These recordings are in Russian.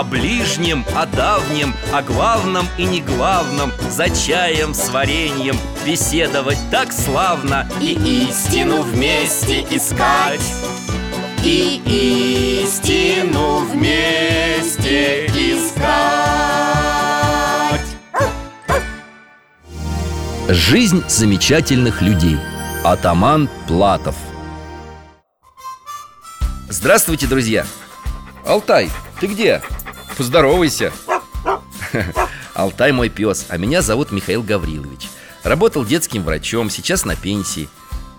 О ближнем, о давнем, о главном и не главном За чаем с вареньем беседовать так славно И истину вместе искать. И истину вместе искать. Жизнь замечательных людей. Атаман Платов. Здравствуйте, друзья! Алтай, ты где? Поздоровайся. Алтай мой пес, а меня зовут Михаил Гаврилович. Работал детским врачом, сейчас на пенсии.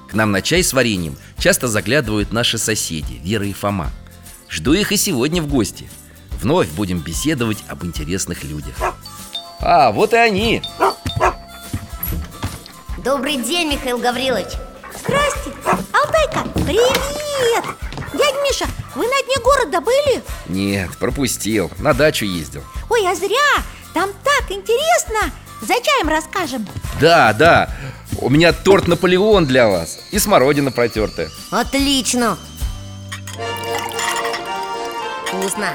К нам на чай с вареньем часто заглядывают наши соседи, Вера и Фома. Жду их и сегодня в гости. Вновь будем беседовать об интересных людях. А, вот и они. Добрый день, Михаил Гаврилович. Здрасте, Алтайка, привет! Дядь Миша, вы на дне города были? Нет, пропустил, на дачу ездил. Ой, а зря, там так интересно. За чаем расскажем. Да, да, у меня торт Наполеон для вас. И смородина протертая. Отлично. Вкусно.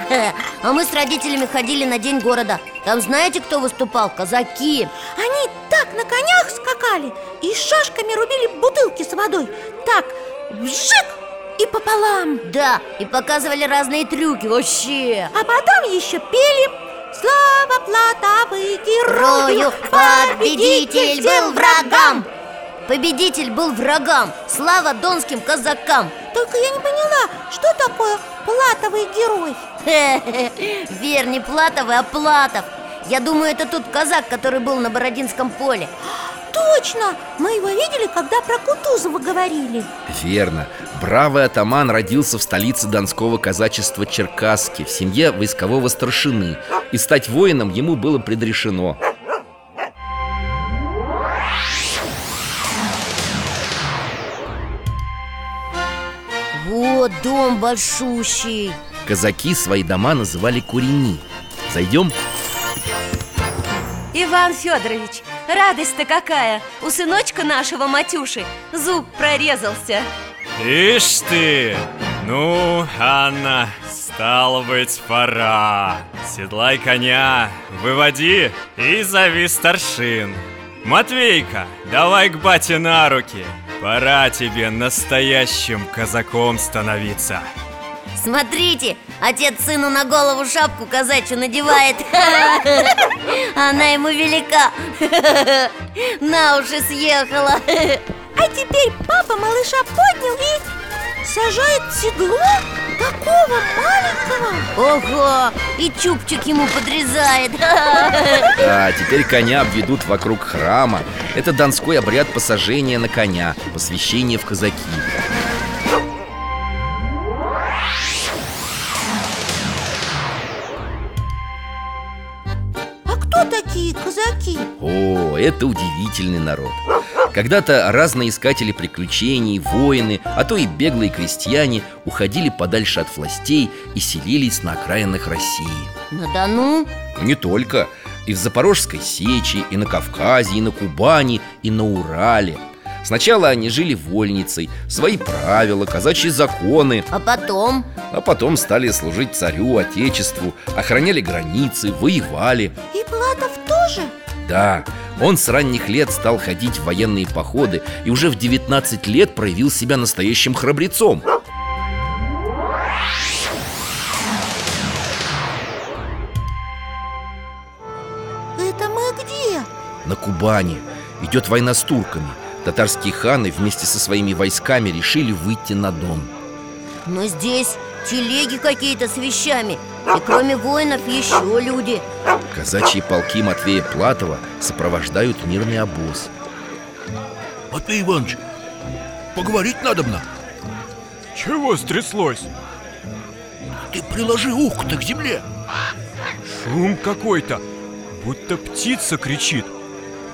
А мы с родителями ходили на День города. Там знаете, кто выступал? Казаки. Они так на конях скакали И шашками рубили бутылки с водой. Так, вжик и пополам. Да, и показывали разные трюки вообще. А потом еще пели Слава платовый герою Рою победитель был врагам Победитель был врагам. Слава донским казакам. Только я не поняла, что такое платовый герой Вер, не Платовый, а Платов. Я думаю, это тот казак, который был на Бородинском поле Точно! Мы его видели, когда про Кутузова говорили. Верно, бравый атаман родился в столице донского казачества Черкасски В семье войскового старшины. И стать воином ему было предрешено. Вот дом большущий. Казаки свои дома называли курени. Зайдем? Иван Федорович, радость-то какая! У сыночка нашего Матюши зуб прорезался. Ишь ты! Ну, Анна, стало быть, пора. Седлай коня, выводи и зови старшин. Матвейка, давай к бате на руки. Пора тебе настоящим казаком становиться. Смотрите, отец сыну на голову шапку казачью надевает. Она ему велика. На уши съехала. А теперь папа малыша поднял и сажает в седло такого маленького. Ого, и чубчик ему подрезает. А теперь коня обведут вокруг храма. Это донской обряд посажения на коня Посвящение в казаки это удивительный народ. Когда-то разные искатели приключений, воины, а то и беглые крестьяне Уходили подальше от властей и селились на окраинах России. На Дону? Не только. И в Запорожской сечи, и на Кавказе, и на Кубани, и на Урале. Сначала они жили вольницей, свои правила, казачьи законы. А потом? А потом стали служить царю, отечеству, охраняли границы, воевали. И Платов тоже? Да, он с ранних лет стал ходить в военные походы И уже в 19 лет проявил себя настоящим храбрецом. Это мы где? На Кубани. Идет война с турками. Татарские ханы вместе со своими войсками решили выйти на Дон. Но здесь телеги какие-то с вещами И кроме воинов еще люди Казачьи полки Матвея Платова сопровождают мирный обоз Матвей Иванович, поговорить надо мне Чего стряслось? Ты приложи ухо-то к земле Шум какой-то будто птица кричит.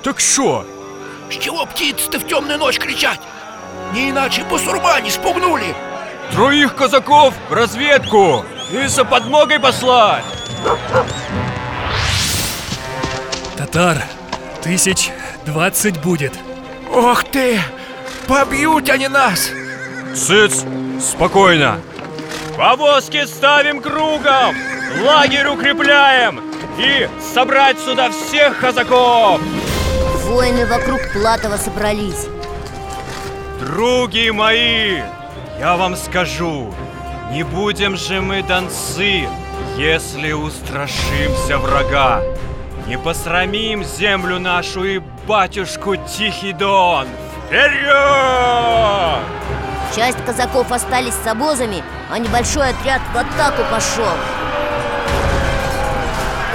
Так что? С чего птицы-то в темную ночь кричать? Не иначе бусурмане спугнули Троих казаков в разведку и за подмогой послать Татар, тысяч двадцать будет Ох ты! Побьют они нас! Цыц, спокойно Повозки ставим кругом Лагерь укрепляем И собрать сюда всех казаков Воины вокруг Платова собрались Други мои, я вам скажу Не будем же мы донцы Если устрашимся врага. Не посрамим землю нашу и батюшку Тихий Дон. Вперед! Часть казаков остались с обозами, а небольшой отряд в атаку пошел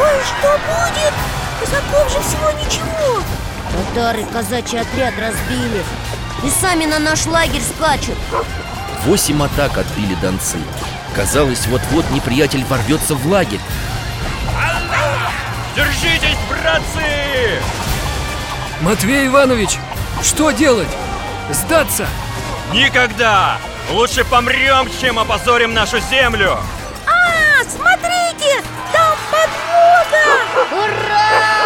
Ой, что будет? Казаков же всего ничего. Татары казачий отряд разбили И сами на наш лагерь скачут Восемь атак отбили донцы Казалось, вот-вот неприятель ворвется в лагерь Держитесь, братцы! Матвей Иванович, что делать? Сдаться? Никогда! Лучше помрем, чем опозорим нашу землю! А, смотрите, там подмога Ура! Ура!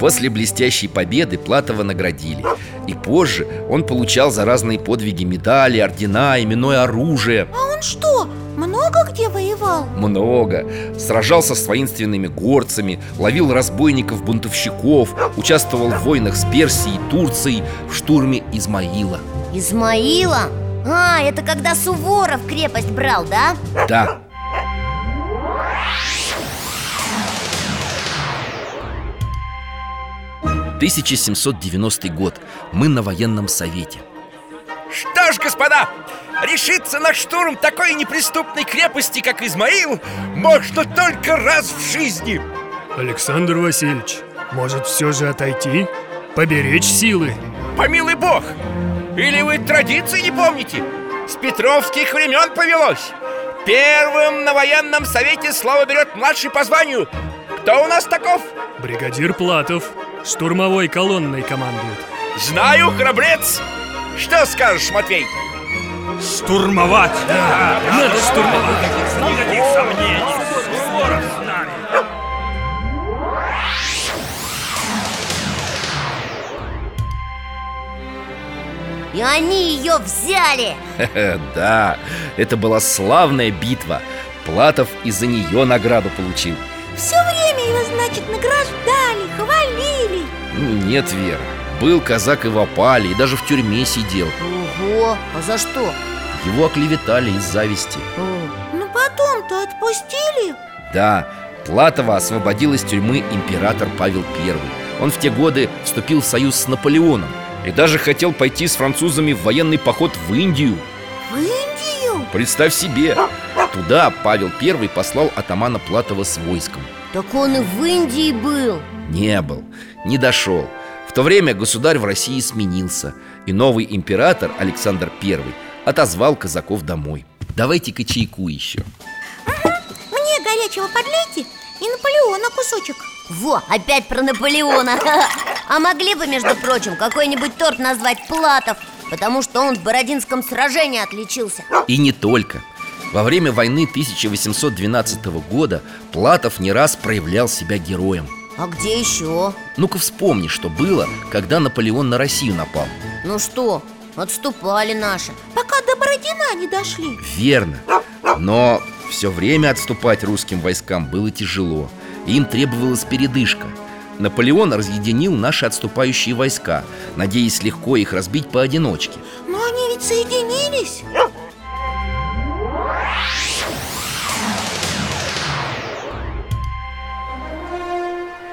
После блестящей победы Платова наградили И позже он получал за разные подвиги медали, ордена, именное оружие А он что, много где воевал? Много Сражался с воинственными горцами Ловил разбойников-бунтовщиков Участвовал в войнах с Персией и Турцией В штурме Измаила Измаила? А, это когда Суворов крепость брал, да? Да, 1790 год. Мы на военном совете. Что ж, господа, решиться на штурм такой неприступной крепости, как Измаил, можно только раз в жизни Александр Васильевич, может все же отойти? Поберечь силы? Помилуй бог! Или вы традиции не помните? С петровских времен повелось Первым на военном совете слово берет младший по званию Кто у нас таков? Бригадир Платов штурмовой колонной командует Знаю, храбрец! Что скажешь, Матвей? Штурмовать! Надо штурмовать! Никаких сомнений! Суворов с нами! И они ее взяли Да, это была славная битва Платов из-за нее награду получил Все значит, награждали, хвалили. Ну, Нет, Вера Был казак и в опале, и даже в тюрьме сидел. Ого, а за что? Его оклеветали из зависти. О, Ну потом-то отпустили. Да, Платова освободил из тюрьмы император Павел I Он в те годы вступил в союз с Наполеоном И даже хотел пойти с французами в военный поход в Индию. В Индию? Представь себе Туда Павел I послал атамана Платова с войском Так он и в Индии был. Не был, не дошел. В то время государь в России сменился И новый император Александр I отозвал казаков домой. Давайте-ка чайку еще. Мне горячего подлейте и Наполеона кусочек. Во, опять про Наполеона. А могли бы, между прочим, какой-нибудь торт назвать Платов Потому что он в Бородинском сражении отличился. И не только Во время войны 1812 года Платов не раз проявлял себя героем. А где еще? Ну-ка вспомни, что было, когда Наполеон на Россию напал. Ну что, отступали наши Пока до Бородина не дошли. Верно. Но все время отступать русским войскам было тяжело. Им требовалась передышка. Наполеон разъединил наши отступающие войска Надеясь легко их разбить поодиночке. Но они ведь соединились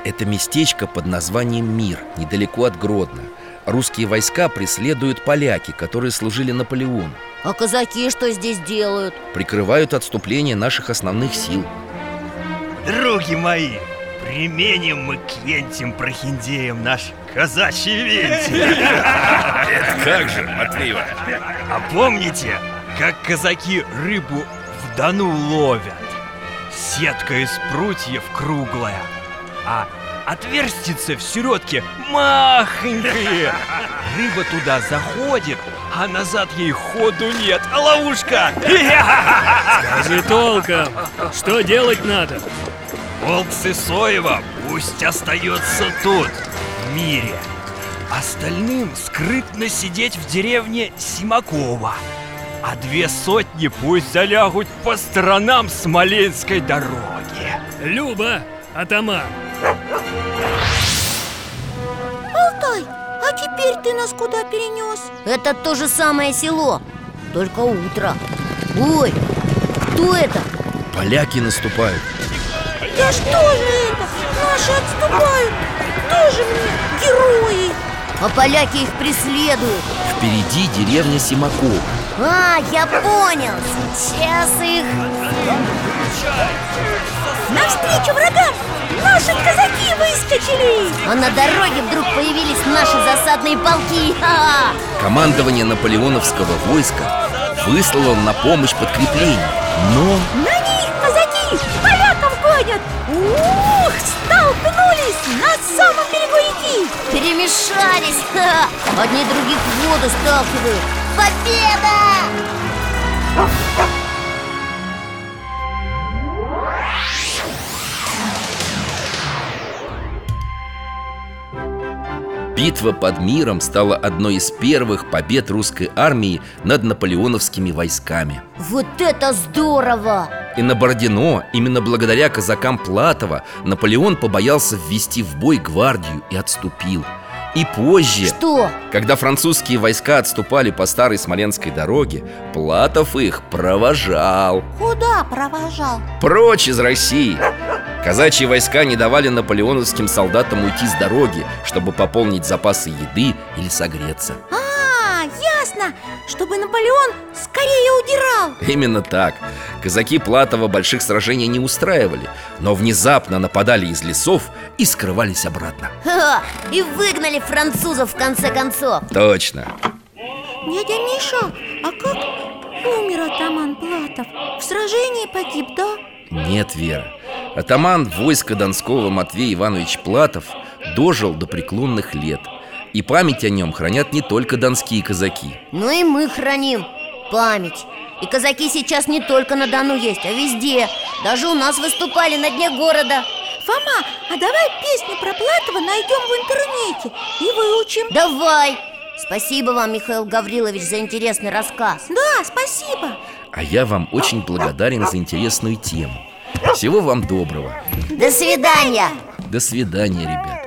Это местечко под названием Мир, недалеко от Гродно Русские войска преследуют поляки, которые служили Наполеону А казаки что здесь делают? Прикрывают отступление наших основных сил Други мои, Применим мы к ентим прохиндеям наш казачий вентиль Как же, Матвеева? А помните, как казаки рыбу в Дону ловят? Сетка из прутьев круглая, а отверстицы в середке махонькие Рыба туда заходит, а назад ей ходу нет. Ловушка! Скажи толком, что делать надо? Волк Сысоева пусть остается тут, в мире. Остальным скрытно сидеть в деревне Симакова. А две сотни пусть залягут по сторонам Смоленской дороги. Люба, атаман, Алтай, а теперь ты нас куда перенес? Это то же самое село, только утро. Ой, кто это? Поляки наступают. Да что же это? Наши отступают. Тоже мне? Герои. А поляки их преследуют. Впереди деревня Симаков А, я понял. Сейчас их. Навстречу врагам. Наши казаки выскочили. А на дороге вдруг появились наши засадные полки. Ха! Командование наполеоновского войска выслало на помощь подкрепление Но На них казаки поляков гонят. Ух, столкнулись на самом берегу реки. Перемешались. Ха! Одни других в воду сталкивают Победа! битва под миром стала одной из первых побед русской армии над наполеоновскими войсками Вот это здорово! И на Бородино, именно благодаря казакам Платова, Наполеон побоялся ввести в бой гвардию и отступил. И позже, Что? когда французские войска отступали по старой Смоленской дороге, Платов их провожал Куда провожал? прочь из России. Казачьи войска не давали наполеоновским солдатам уйти с дороги, чтобы пополнить запасы еды или согреться. А, Чтобы Наполеон скорее удирал Именно так. Казаки Платова больших сражений не устраивали, но внезапно нападали из лесов и скрывались обратно. Ха! И выгнали французов в конце концов Точно. Дядя Миша, а как умер атаман Платов? В сражении погиб, да? Нет, Вера. Атаман войска Донского Матвей Иванович Платов дожил до преклонных лет. И память о нем хранят не только донские казаки. Ну и мы храним память И казаки сейчас не только на Дону есть, а везде Даже у нас выступали на дне города Фома, а давай песню про Платова найдем в интернете и выучим Давай! Спасибо вам, Михаил Гаврилович, за интересный рассказ Да, спасибо А я вам очень благодарен за интересную тему. Всего вам доброго. До свидания! До свидания, ребят.